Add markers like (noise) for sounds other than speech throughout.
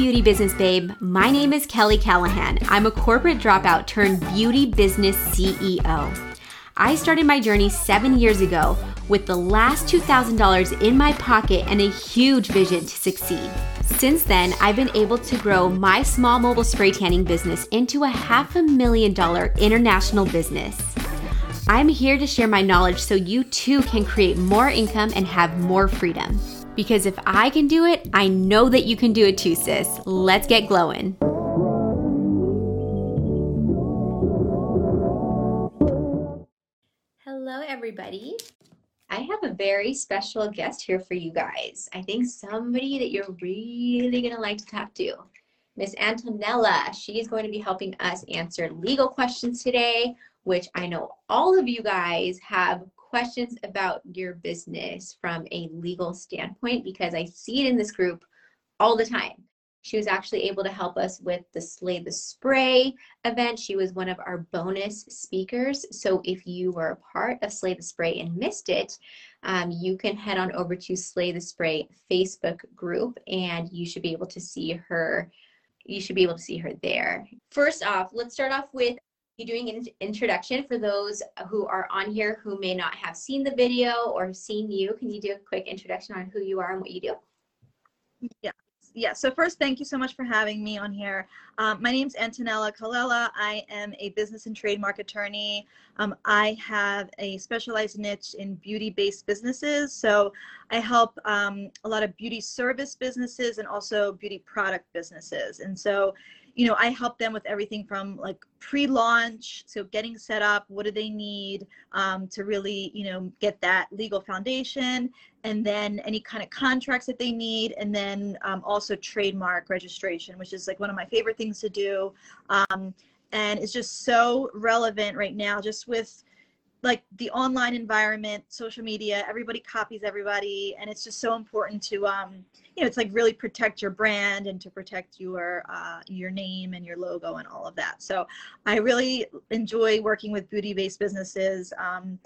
beauty business babe. My name is Kelly Callahan. I'm a corporate dropout turned beauty business CEO. I started my journey seven years ago with the last $2,000 in my pocket and a huge vision to succeed. Since then, I've been able to grow my small mobile spray tanning business into a half a million dollar international business. I'm here to share my knowledge so you too can create more income and have more freedom. Because if I can do it, I know that you can do it too, sis. Let's get glowing. Hello, everybody. I have a very special guest here for you guys. I think somebody that you're really going to like to talk to. Miss Antonella. She's going to be helping us answer legal questions today, which I know all of you guys have questions about your business from a legal standpoint because I see it in this group all the time. She was actually able to help us with the Slay the Spray event. She was one of our bonus speakers. So if you were a part of Slay the Spray and missed it, um, you can head on over to Slay the Spray Facebook group and you should be able to see her. You should be able to see her there. First off, let's start off with you doing an introduction for those who are on here who may not have seen the video or seen you. Can you do a quick introduction on who you are and what you do? Yeah. Yeah, so first, thank you so much for having me on here. Um, my name is Antonella Colella. I am a business and trademark attorney. Um, I have a specialized niche in beauty based businesses. So I help um, a lot of beauty service businesses and also beauty product businesses. And so you know, I help them with everything from like pre-launch, so getting set up, what do they need um, to really, you know, get that legal foundation, and then any kind of contracts that they need, and then um, also trademark registration, which is like one of my favorite things to do, um, and it's just so relevant right now, just with like the online environment, social media, everybody copies everybody, and it's just so important to um, you know, it's like really protect your brand and to protect your uh, your name and your logo and all of that. So I really enjoy working with beauty-based businesses. Um,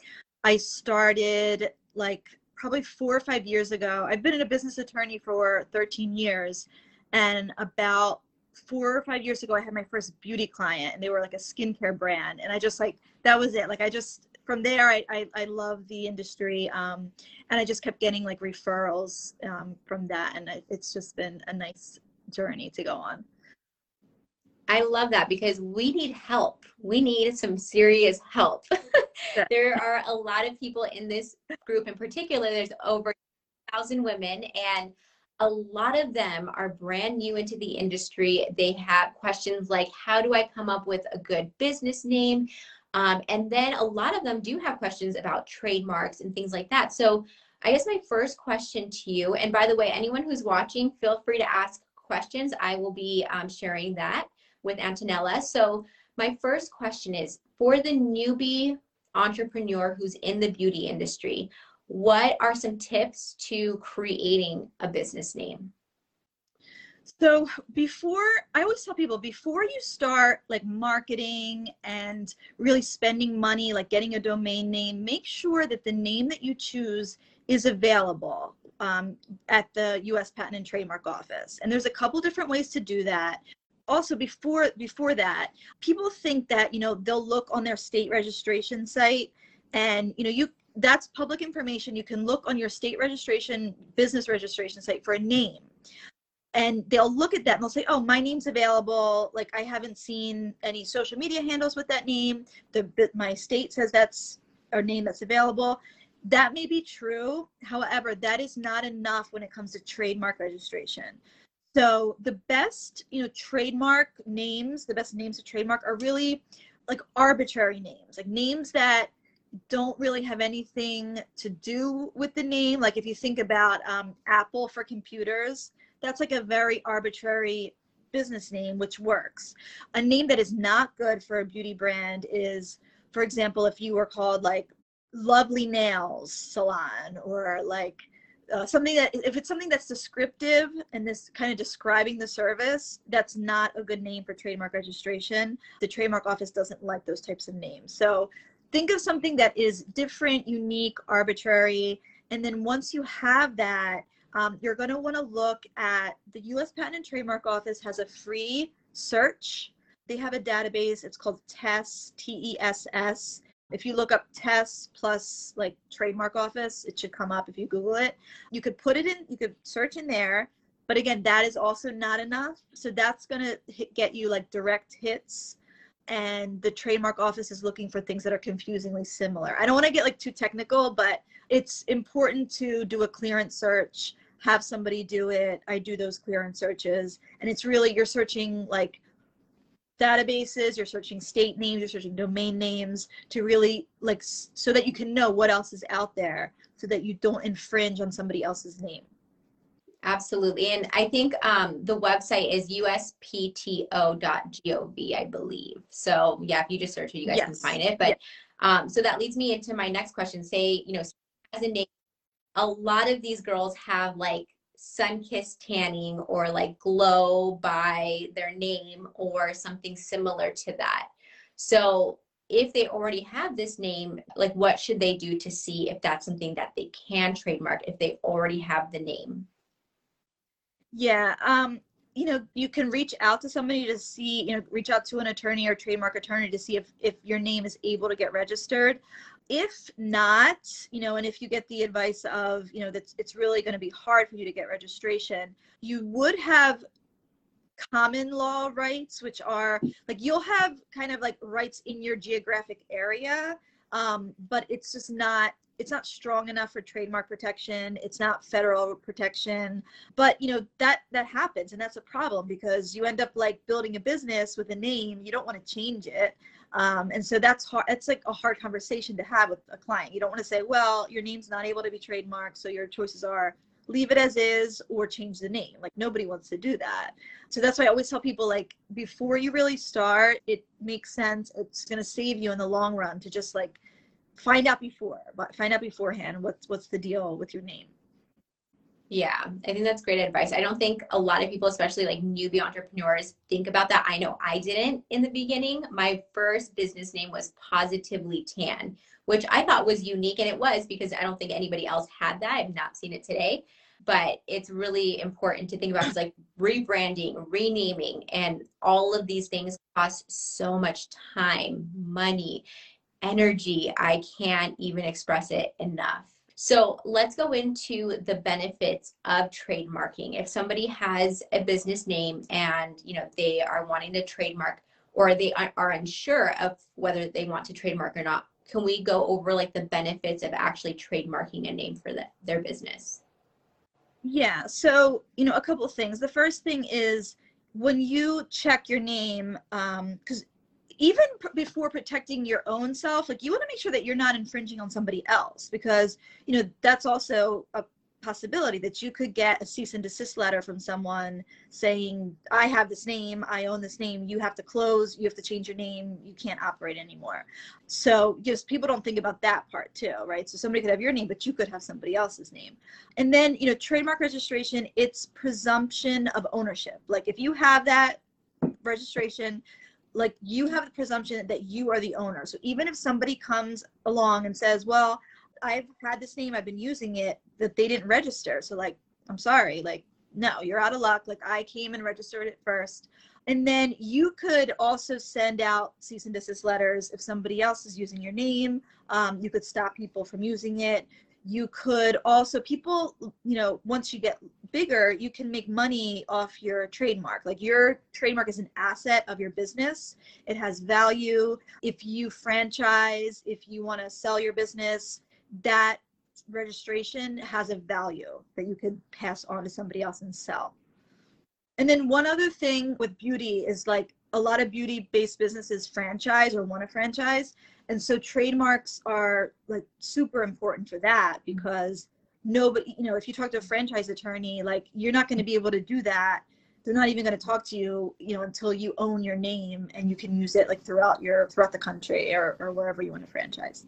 I started like probably four or five years ago. I've been a business attorney for 13 years, and about four or five years ago, I had my first beauty client, and they were like a skincare brand, and I just like that was it. Like I just from there, I, I, I love the industry. Um, and I just kept getting like referrals um, from that. And it's just been a nice journey to go on. I love that because we need help. We need some serious help. (laughs) there are a lot of people in this group in particular. There's over a thousand women and a lot of them are brand new into the industry. They have questions like, how do I come up with a good business name? Um, and then a lot of them do have questions about trademarks and things like that. So I guess my first question to you, and by the way, anyone who's watching, feel free to ask questions. I will be um, sharing that with Antonella. So my first question is for the newbie entrepreneur who's in the beauty industry, what are some tips to creating a business name? So before I always tell people before you start like marketing and really spending money like getting a domain name, make sure that the name that you choose is available um, at the U.S. Patent and Trademark Office. And there's a couple different ways to do that. Also, before before that, people think that you know they'll look on their state registration site, and you know you that's public information. You can look on your state registration business registration site for a name and they'll look at that and they'll say, "Oh, my name's available. Like I haven't seen any social media handles with that name. The my state says that's a name that's available." That may be true. However, that is not enough when it comes to trademark registration. So the best, you know, trademark names, the best names to trademark are really like arbitrary names, like names that don't really have anything to do with the name. Like if you think about um, Apple for computers, that's like a very arbitrary business name which works. A name that is not good for a beauty brand is for example if you were called like lovely nails salon or like uh, something that if it's something that's descriptive and this kind of describing the service that's not a good name for trademark registration. The trademark office doesn't like those types of names. So think of something that is different unique arbitrary and then once you have that um, you're going to want to look at the U.S. Patent and Trademark Office has a free search. They have a database. It's called TESS, T-E-S-S. If you look up TESS plus like trademark office, it should come up if you Google it. You could put it in, you could search in there. But again, that is also not enough. So that's going to get you like direct hits and the trademark office is looking for things that are confusingly similar. I don't want to get like too technical, but it's important to do a clearance search, have somebody do it. I do those clearance searches, and it's really you're searching like databases, you're searching state names, you're searching domain names to really like so that you can know what else is out there so that you don't infringe on somebody else's name. Absolutely. And I think um, the website is uspto.gov, I believe. So yeah, if you just search it, you guys yes. can find it. But um, so that leads me into my next question. Say, you know, as a name, a lot of these girls have like sun-kissed tanning or like glow by their name or something similar to that. So if they already have this name, like what should they do to see if that's something that they can trademark if they already have the name? Yeah. Um, you know, you can reach out to somebody to see, you know, reach out to an attorney or trademark attorney to see if, if your name is able to get registered. If not, you know, and if you get the advice of, you know, that it's really going to be hard for you to get registration, you would have common law rights, which are like you'll have kind of like rights in your geographic area, um, but it's just not it's not strong enough for trademark protection it's not federal protection but you know that that happens and that's a problem because you end up like building a business with a name you don't want to change it um, and so that's hard it's like a hard conversation to have with a client. You don't want to say well your name's not able to be trademarked so your choices are leave it as is or change the name. Like nobody wants to do that. So that's why i always tell people like before you really start it makes sense. It's going to save you in the long run to just like find out before but find out beforehand what's what's the deal with your name yeah i think that's great advice. I don't think a lot of people especially like newbie entrepreneurs think about that. I know i didn't in the beginning. My first business name was positively tan which i thought was unique and it was because i don't think anybody else had that. I've not seen it today. But it's really important to think about is like rebranding renaming and all of these things cost so much time money energy. I can't even express it enough. So let's go into the benefits of trademarking. If somebody has a business name and you know they are wanting to trademark or they are unsure of whether they want to trademark or not, can we go over like the benefits of actually trademarking a name for the, their business? Yeah. So you know a couple of things. The first thing is when you check your name, because um, even before protecting your own self like you want to make sure that you're not infringing on somebody else because you know that's also a possibility that you could get a cease and desist letter from someone saying i have this name i own this name you have to close you have to change your name you can't operate anymore. So just people don't think about that part too right? So somebody could have your name but you could have somebody else's name. And then you know trademark registration it's presumption of ownership. Like if you have that registration like you have the presumption that you are the owner. So even if somebody comes along and says, well, I've had this name, I've been using it, that they didn't register. So like, I'm sorry, like, no, you're out of luck. Like I came and registered it first. And then you could also send out cease and desist letters if somebody else is using your name. Um, you could stop people from using it you could also people you know once you get bigger you can make money off your trademark. Like your trademark is an asset of your business. It has value. If you franchise if you want to sell your business that registration has a value that you could pass on to somebody else and sell. And then one other thing with beauty is like a lot of beauty based businesses franchise or want to franchise and so trademarks are like super important for that mm-hmm. because nobody you know if you talk to a franchise attorney like you're not going to be able to do that. They're not even going to talk to you you know until you own your name and you can use it like throughout your throughout the country or, or wherever you want to franchise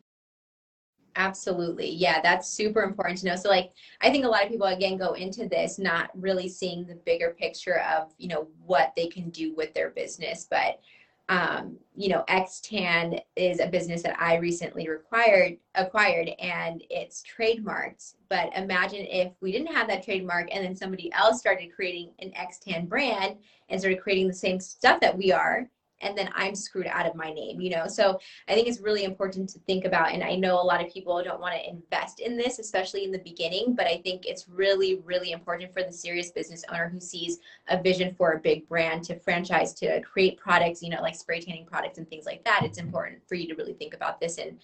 absolutely. Yeah that's super important to know. So like i think a lot of people again go into this not really seeing the bigger picture of you know what they can do with their business. But um, you know, Xtan is a business that I recently required acquired and it's trademarked. But imagine if we didn't have that trademark and then somebody else started creating an Xtan brand and started creating the same stuff that we are and then I'm screwed out of my name, you know? So I think it's really important to think about. And I know a lot of people don't want to invest in this, especially in the beginning, but I think it's really, really important for the serious business owner who sees a vision for a big brand to franchise, to create products, you know, like spray tanning products and things like that. It's important for you to really think about this. And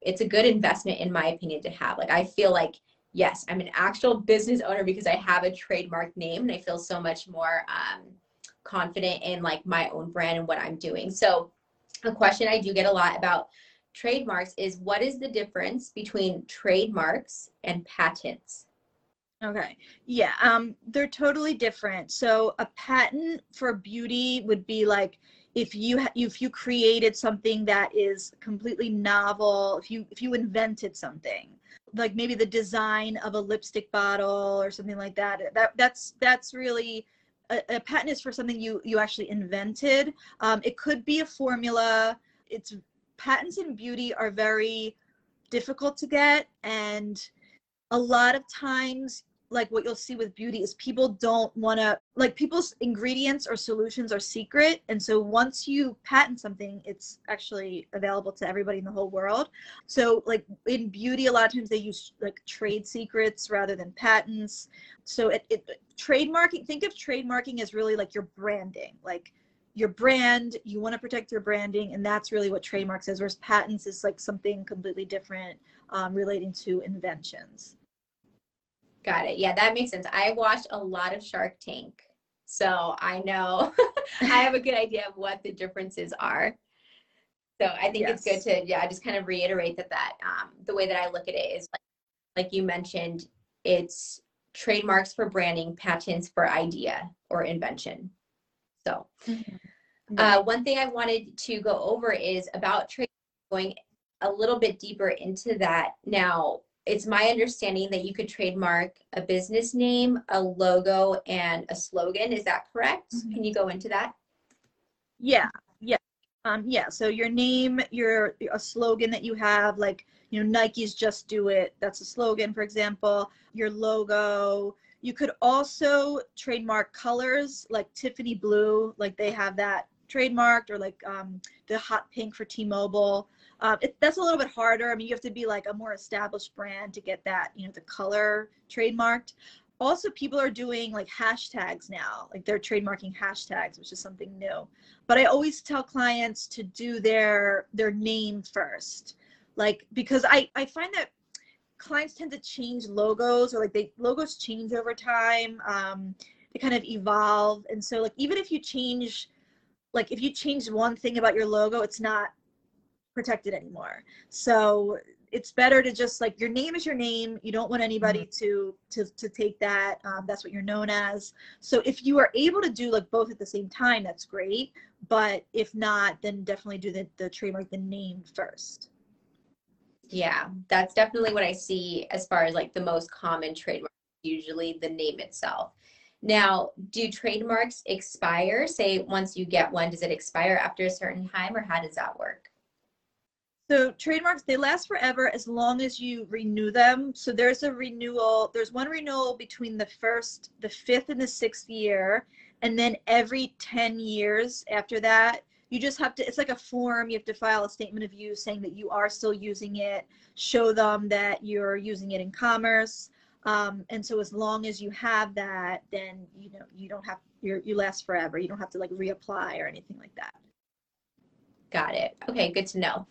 it's a good investment, in my opinion, to have. Like, I feel like, yes, I'm an actual business owner because I have a trademark name and I feel so much more, um, confident in like my own brand and what I'm doing. So a question I do get a lot about trademarks is what is the difference between trademarks and patents? Okay. Yeah, um they're totally different. So a patent for beauty would be like if you ha- if you created something that is completely novel, if you if you invented something, like maybe the design of a lipstick bottle or something like that. That that's that's really a, a patent is for something you you actually invented. Um, it could be a formula. It's patents in beauty are very difficult to get, and a lot of times like what you'll see with beauty is people don't want to like people's ingredients or solutions are secret and so once you patent something it's actually available to everybody in the whole world so like in beauty a lot of times they use like trade secrets rather than patents so it, it trademarking think of trademarking as really like your branding like your brand you want to protect your branding and that's really what trademarks is whereas patents is like something completely different um, relating to inventions Got it. Yeah, that makes sense. I watched a lot of Shark Tank, so I know (laughs) I have a good idea of what the differences are. So I think yes. it's good to yeah, just kind of reiterate that that um, the way that I look at it is like like you mentioned, it's trademarks for branding, patents for idea or invention. So mm-hmm. uh, one thing I wanted to go over is about trade going a little bit deeper into that. Now, it's my understanding that you could trademark a business name, a logo, and a slogan. Is that correct? Mm-hmm. Can you go into that? Yeah, yeah, um, yeah. So your name, your a slogan that you have, like you know, Nike's "Just Do It." That's a slogan, for example. Your logo. You could also trademark colors, like Tiffany Blue, like they have that trademarked, or like um, the hot pink for T-Mobile. Um, it, that's a little bit harder. I mean, you have to be like a more established brand to get that, you know, the color trademarked. Also, people are doing like hashtags now, like they're trademarking hashtags, which is something new. But I always tell clients to do their their name first, like because I I find that clients tend to change logos or like they logos change over time. Um, they kind of evolve, and so like even if you change like if you change one thing about your logo, it's not protected anymore. So it's better to just like your name is your name. You don't want anybody mm-hmm. to to to take that. Um, that's what you're known as. So if you are able to do like both at the same time, that's great. But if not, then definitely do the the trademark the name first. Yeah, that's definitely what I see as far as like the most common trademark. Usually the name itself. Now, do trademarks expire? Say once you get one, does it expire after a certain time, or how does that work? So trademarks, they last forever as long as you renew them. So there's a renewal, there's one renewal between the first, the fifth and the sixth year. And then every 10 years after that, you just have to, it's like a form. You have to file a statement of use saying that you are still using it, show them that you're using it in commerce. Um, and so as long as you have that, then, you know, you don't have, you you last forever. You don't have to like reapply or anything like that. Got it. Okay, good to know.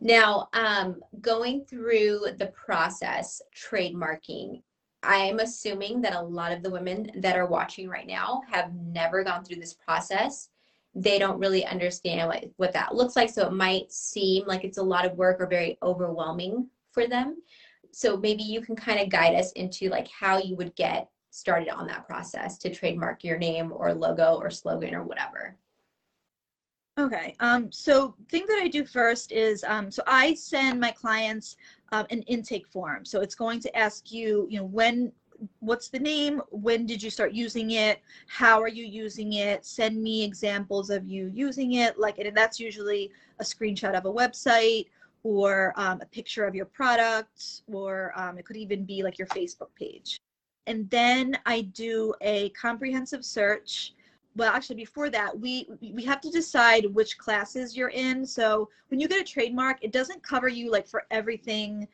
Now, um, going through the process, trademarking, I'm assuming that a lot of the women that are watching right now have never gone through this process. They don't really understand what, what that looks like. So it might seem like it's a lot of work or very overwhelming for them. So maybe you can kind of guide us into like how you would get started on that process to trademark your name or logo or slogan or whatever. Okay. Um, so thing that I do first is um, so I send my clients um, an intake form. So it's going to ask you, you know, when what's the name? When did you start using it? How are you using it? Send me examples of you using it. Like and that's usually a screenshot of a website or um, a picture of your product or um, it could even be like your facebook page. And then i do a comprehensive search. Well actually before that we we have to decide which classes you're in. So when you get a trademark it doesn't cover you like for everything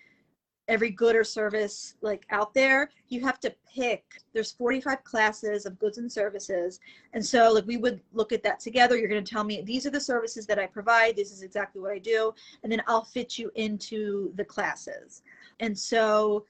every good or service like out there you have to pick there's 45 classes of goods and services. And so like we would look at that together. You're going to tell me these are the services that i provide. This is exactly what i do. And then i'll fit you into the classes. And so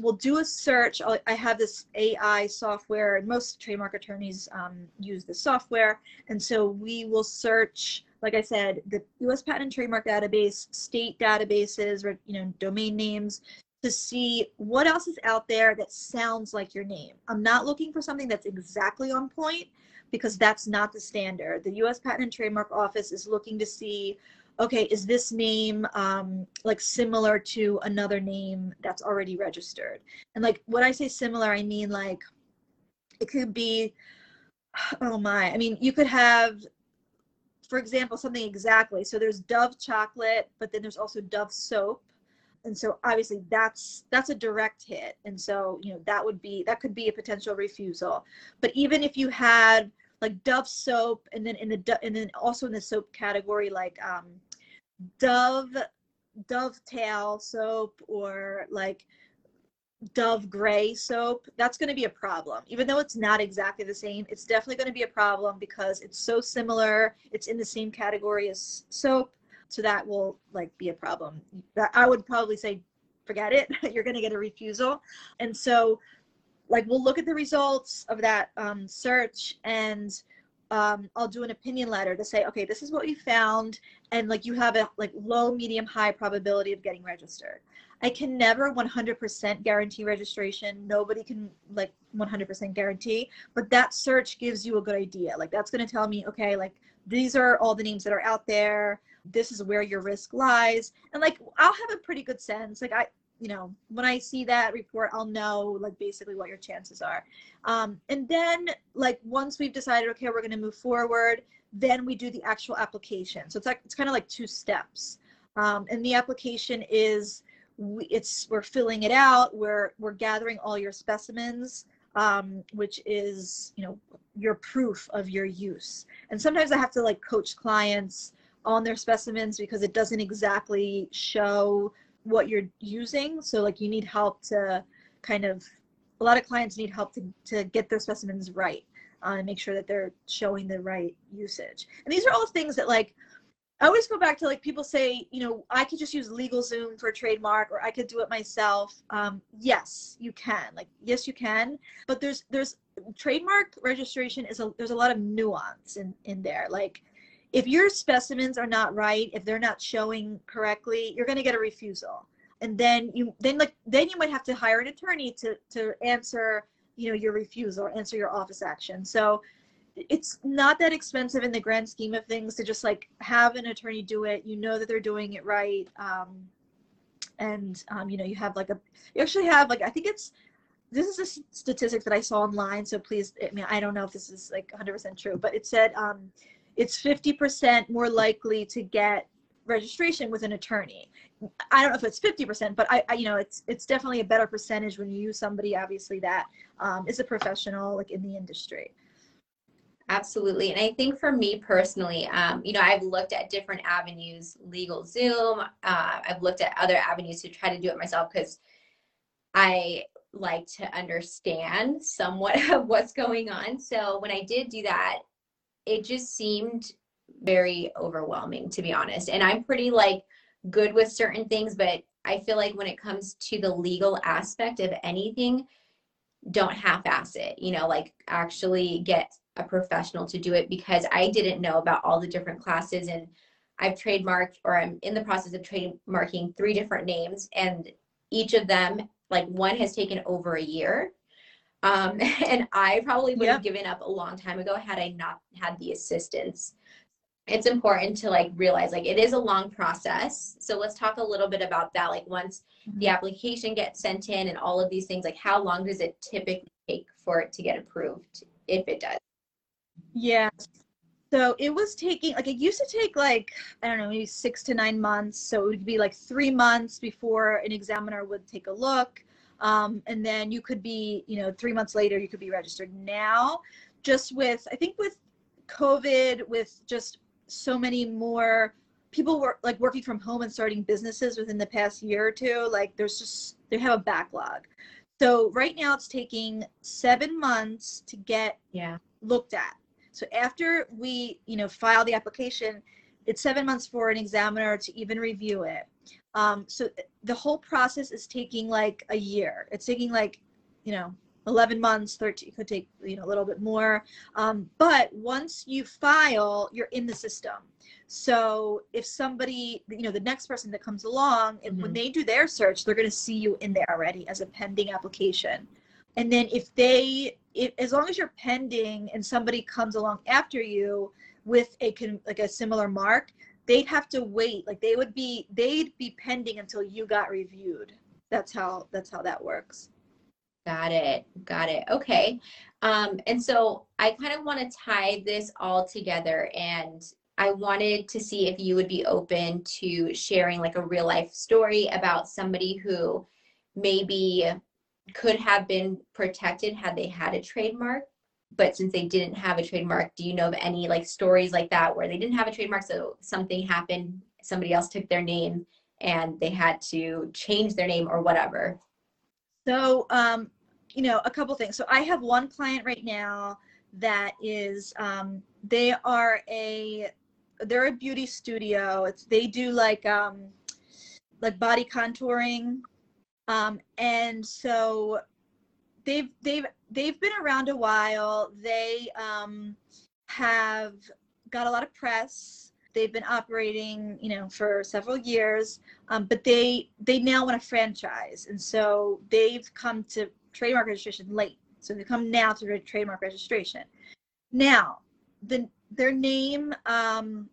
we'll do a search i have this ai software and most trademark attorneys um, use this software and so we will search like I said, the U.S. Patent and Trademark Database, state databases, or you know, domain names, to see what else is out there that sounds like your name. I'm not looking for something that's exactly on point because that's not the standard. The U.S. Patent and Trademark Office is looking to see, okay, is this name um, like similar to another name that's already registered? And like when I say similar, I mean like it could be, (sighs) oh my, I mean you could have for example, something exactly. So there's Dove chocolate, but then there's also Dove soap. And so obviously that's that's a direct hit. And so, you know, that would be that could be a potential refusal. But even if you had like Dove soap and then in the and then also in the soap category like um Dove Dovetail soap or like Dove Gray soap, that's going to be a problem. Even though it's not exactly the same, it's definitely going to be a problem because it's so similar. It's in the same category as soap, so that will like be a problem. I would probably say, forget it. (laughs) You're going to get a refusal, and so like we'll look at the results of that um, search and um, I'll do an opinion letter to say, okay, this is what we found, and like you have a like low, medium, high probability of getting registered. I can never 100% guarantee registration. Nobody can like 100% guarantee, but that search gives you a good idea. Like that's going to tell me, okay, like these are all the names that are out there. This is where your risk lies. And like I'll have a pretty good sense. Like I you know, when I see that report, I'll know like basically what your chances are. Um, and then like once we've decided, okay, we're going to move forward, then we do the actual application. So it's like it's kind of like two steps. Um, and the application is we, it's we're filling it out. We're we're gathering all your specimens, um, which is you know your proof of your use. And sometimes I have to like coach clients on their specimens because it doesn't exactly show what you're using. So like you need help to kind of a lot of clients need help to, to get their specimens right uh, and make sure that they're showing the right usage. And these are all things that like I always go back to like people say, you know, I could just use LegalZoom for a trademark or I could do it myself. Um, yes, you can. Like, yes, you can. But there's there's trademark registration is a there's a lot of nuance in in there. Like, if your specimens are not right, if they're not showing correctly, you're going to get a refusal. And then you then like then you might have to hire an attorney to to answer, you know, your refusal, answer your office action. So it's not that expensive in the grand scheme of things to just like have an attorney do it. You know that they're doing it right. Um, and um, you know, you have like a you actually have like I think it's this is a statistic that I saw online, so please, I mean, I don't know if this is like 100% true, but it said um, it's 50% more likely to get registration with an attorney. I don't know if it's 50%, but I, I, you know, it's it's definitely a better percentage when you use somebody obviously that um, is a professional like in the industry. Absolutely. And I think for me personally, um, you know, I've looked at different avenues, LegalZoom. Uh, I've looked at other avenues to try to do it myself because I like to understand somewhat (laughs) of what's going on. So when I did do that, it just seemed very overwhelming to be honest. And i'm pretty like good with certain things but i feel like when it comes to the legal aspect of anything don't half-ass it you know like actually get a professional to do it because i didn't know about all the different classes and i've trademarked or i'm in the process of trademarking three different names and each of them like one has taken over a year um, (laughs) and I probably would have given up a long time ago had I not had the assistance. it's important to like realize like it is a long process. So let's talk a little bit about that. Like once mm-hmm. the application gets sent in and all of these things, like how long does it typically take for it to get approved if it does? Yeah. So it was taking like it used to take like I don't know maybe six to nine months. So it would be like three months before an examiner would take a look, um, and then you could be you know three months later you could be registered. Now, just with I think with COVID, with just so many more people were like working from home and starting businesses within the past year or two. Like there's just they have a backlog. So right now it's taking seven months to get yeah looked at so after we, you know, file the application, it's seven months for an examiner to even review it. Um, so the whole process is taking like a year. It's taking like, you know, 11 months, 13, could take, you know, a little bit more. Um, but once you file, you're in the system. So if somebody, you know, the next person that comes along, mm-hmm. when they do their search, they're going to see you in there already as a pending application. And then if they if, as long as you're pending and somebody comes along after you with a like a similar mark they'd have to wait like they would be they'd be pending until you got reviewed. That's how that's how that works. Got it got it okay. Um and so i kind of want to tie this all together and i wanted to see if you would be open to sharing like a real life story about somebody who maybe could have been protected had they had a trademark but since they didn't have a trademark do you know of any like stories like that where they didn't have a trademark so something happened somebody else took their name and they had to change their name or whatever? So um you know a couple things. So i have one client right now that is um they are a they're a beauty studio. It's they do like um like body contouring. Um, and so they've they've they've been around a while. They um, have got a lot of press. They've been operating, you know, for several years, um, but they they now want a franchise, and so they've come to trademark registration late. So they come now to trademark registration. Now, the their name um,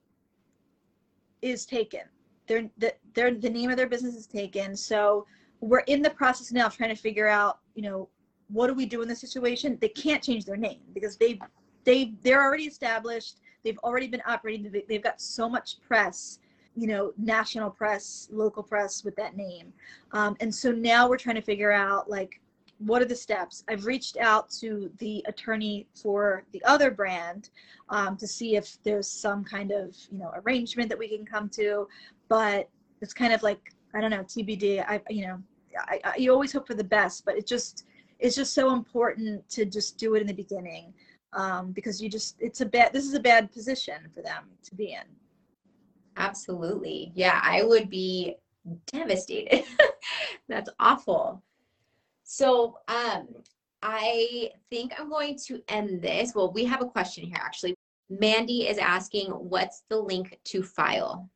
is taken. Their the, their the name of their business is taken. So we're in the process now of trying to figure out, you know, what do we do in this situation? They can't change their name because they've they they're already established. They've already been operating. They've got so much press, you know, national press, local press with that name, um, and so now we're trying to figure out like what are the steps. I've reached out to the attorney for the other brand um, to see if there's some kind of you know arrangement that we can come to, but it's kind of like I don't know TBD. I you know I, I, you always hope for the best, but it just it's just so important to just do it in the beginning um, because you just it's a bad this is a bad position for them to be in. Absolutely, yeah, I would be devastated. (laughs) That's awful. So um, I think I'm going to end this. Well, we have a question here actually. Mandy is asking, what's the link to file?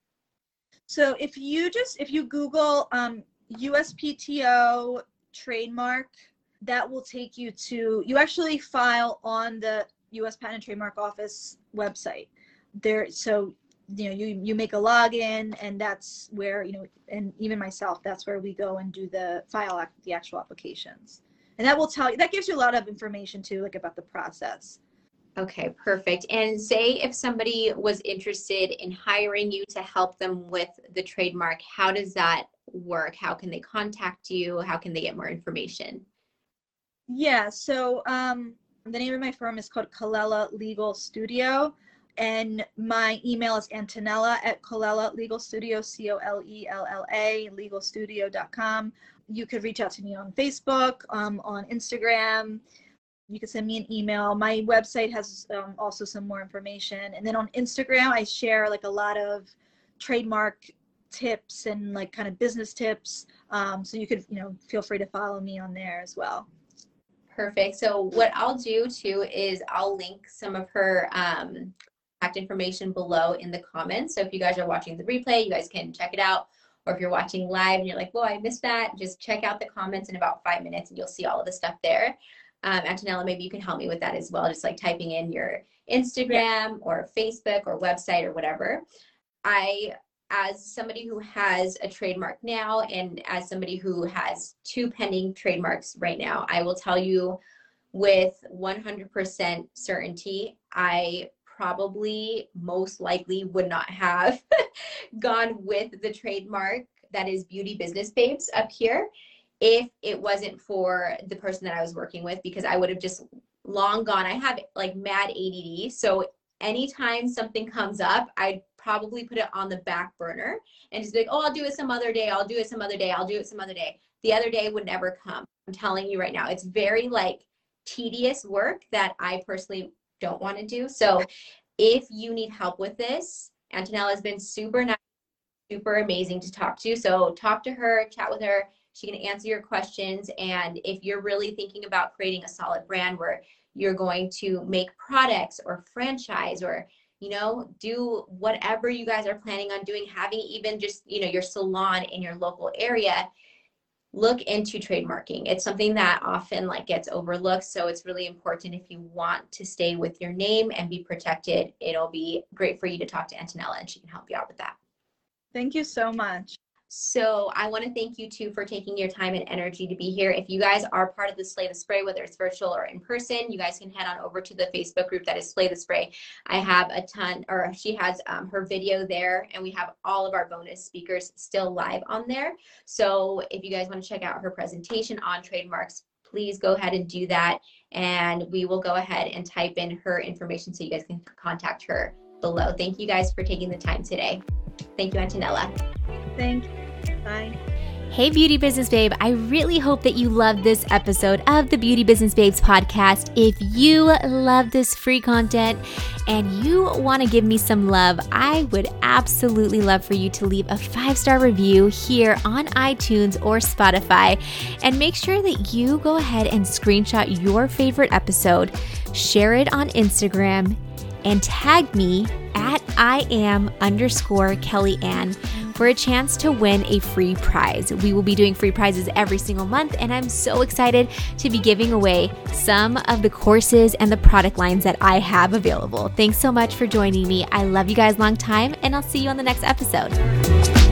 So if you just if you Google um, USPTO trademark, that will take you to, you actually file on the US Patent and Trademark Office website. There, so you know, you you make a login, and that's where you know, and even myself, that's where we go and do the file the actual applications, and that will tell you that gives you a lot of information too, like about the process. Okay, perfect. And say if somebody was interested in hiring you to help them with the trademark, how does that work? How can they contact you? How can they get more information? Yeah, so um, the name of my firm is called Colella Legal Studio. And my email is Antonella at Colella Legal Studio, C O L E L L A, legalstudio.com. You could reach out to me on Facebook, um, on Instagram you can send me an email. My website has um, also some more information. And then on Instagram, I share like a lot of trademark tips and like kind of business tips. Um, so you could, you know, feel free to follow me on there as well. Perfect. So what I'll do too is I'll link some of her um, contact information below in the comments. So if you guys are watching the replay, you guys can check it out. Or if you're watching live and you're like, well, I missed that, just check out the comments in about five minutes and you'll see all of the stuff there um, Antonella, maybe you can help me with that as well. Just like typing in your Instagram yeah. or Facebook or website or whatever. I as somebody who has a trademark now and as somebody who has two pending trademarks right now, I will tell you with 100% certainty, I probably most likely would not have (laughs) gone with the trademark that is Beauty Business Babes up here if it wasn't for the person that I was working with because I would have just long gone. I have like mad ADD. So anytime something comes up, I'd probably put it on the back burner and just be like, oh, I'll do it some other day. I'll do it some other day. I'll do it some other day. The other day would never come. I'm telling you right now, it's very like tedious work that I personally don't want to do. So if you need help with this, Antonella has been super nice, super amazing to talk to. So talk to her, chat with her. She can answer your questions. And if you're really thinking about creating a solid brand where you're going to make products or franchise or you know do whatever you guys are planning on doing having even just you know your salon in your local area look into trademarking. It's something that often like gets overlooked so it's really important if you want to stay with your name and be protected it'll be great for you to talk to antonella and she can help you out with that. Thank you so much so I want to thank you too for taking your time and energy to be here. If you guys are part of the Slay the Spray, whether it's virtual or in person, you guys can head on over to the Facebook group that is Slay the Spray. I have a ton, or she has um, her video there, and we have all of our bonus speakers still live on there. So if you guys want to check out her presentation on trademarks, please go ahead and do that. And we will go ahead and type in her information so you guys can contact her below. Thank you guys for taking the time today. Thank you, Antonella. Thank you. Bye. Hey, Beauty Business Babe. I really hope that you loved this episode of the Beauty Business Babes podcast. If you love this free content and you want to give me some love, I would absolutely love for you to leave a five star review here on iTunes or Spotify. And make sure that you go ahead and screenshot your favorite episode, share it on Instagram, and tag me at I am underscore Kelly Ann for a chance to win a free prize. We will be doing free prizes every single month, and I'm so excited to be giving away some of the courses and the product lines that I have available. Thanks so much for joining me. I love you guys long time, and I'll see you on the next episode.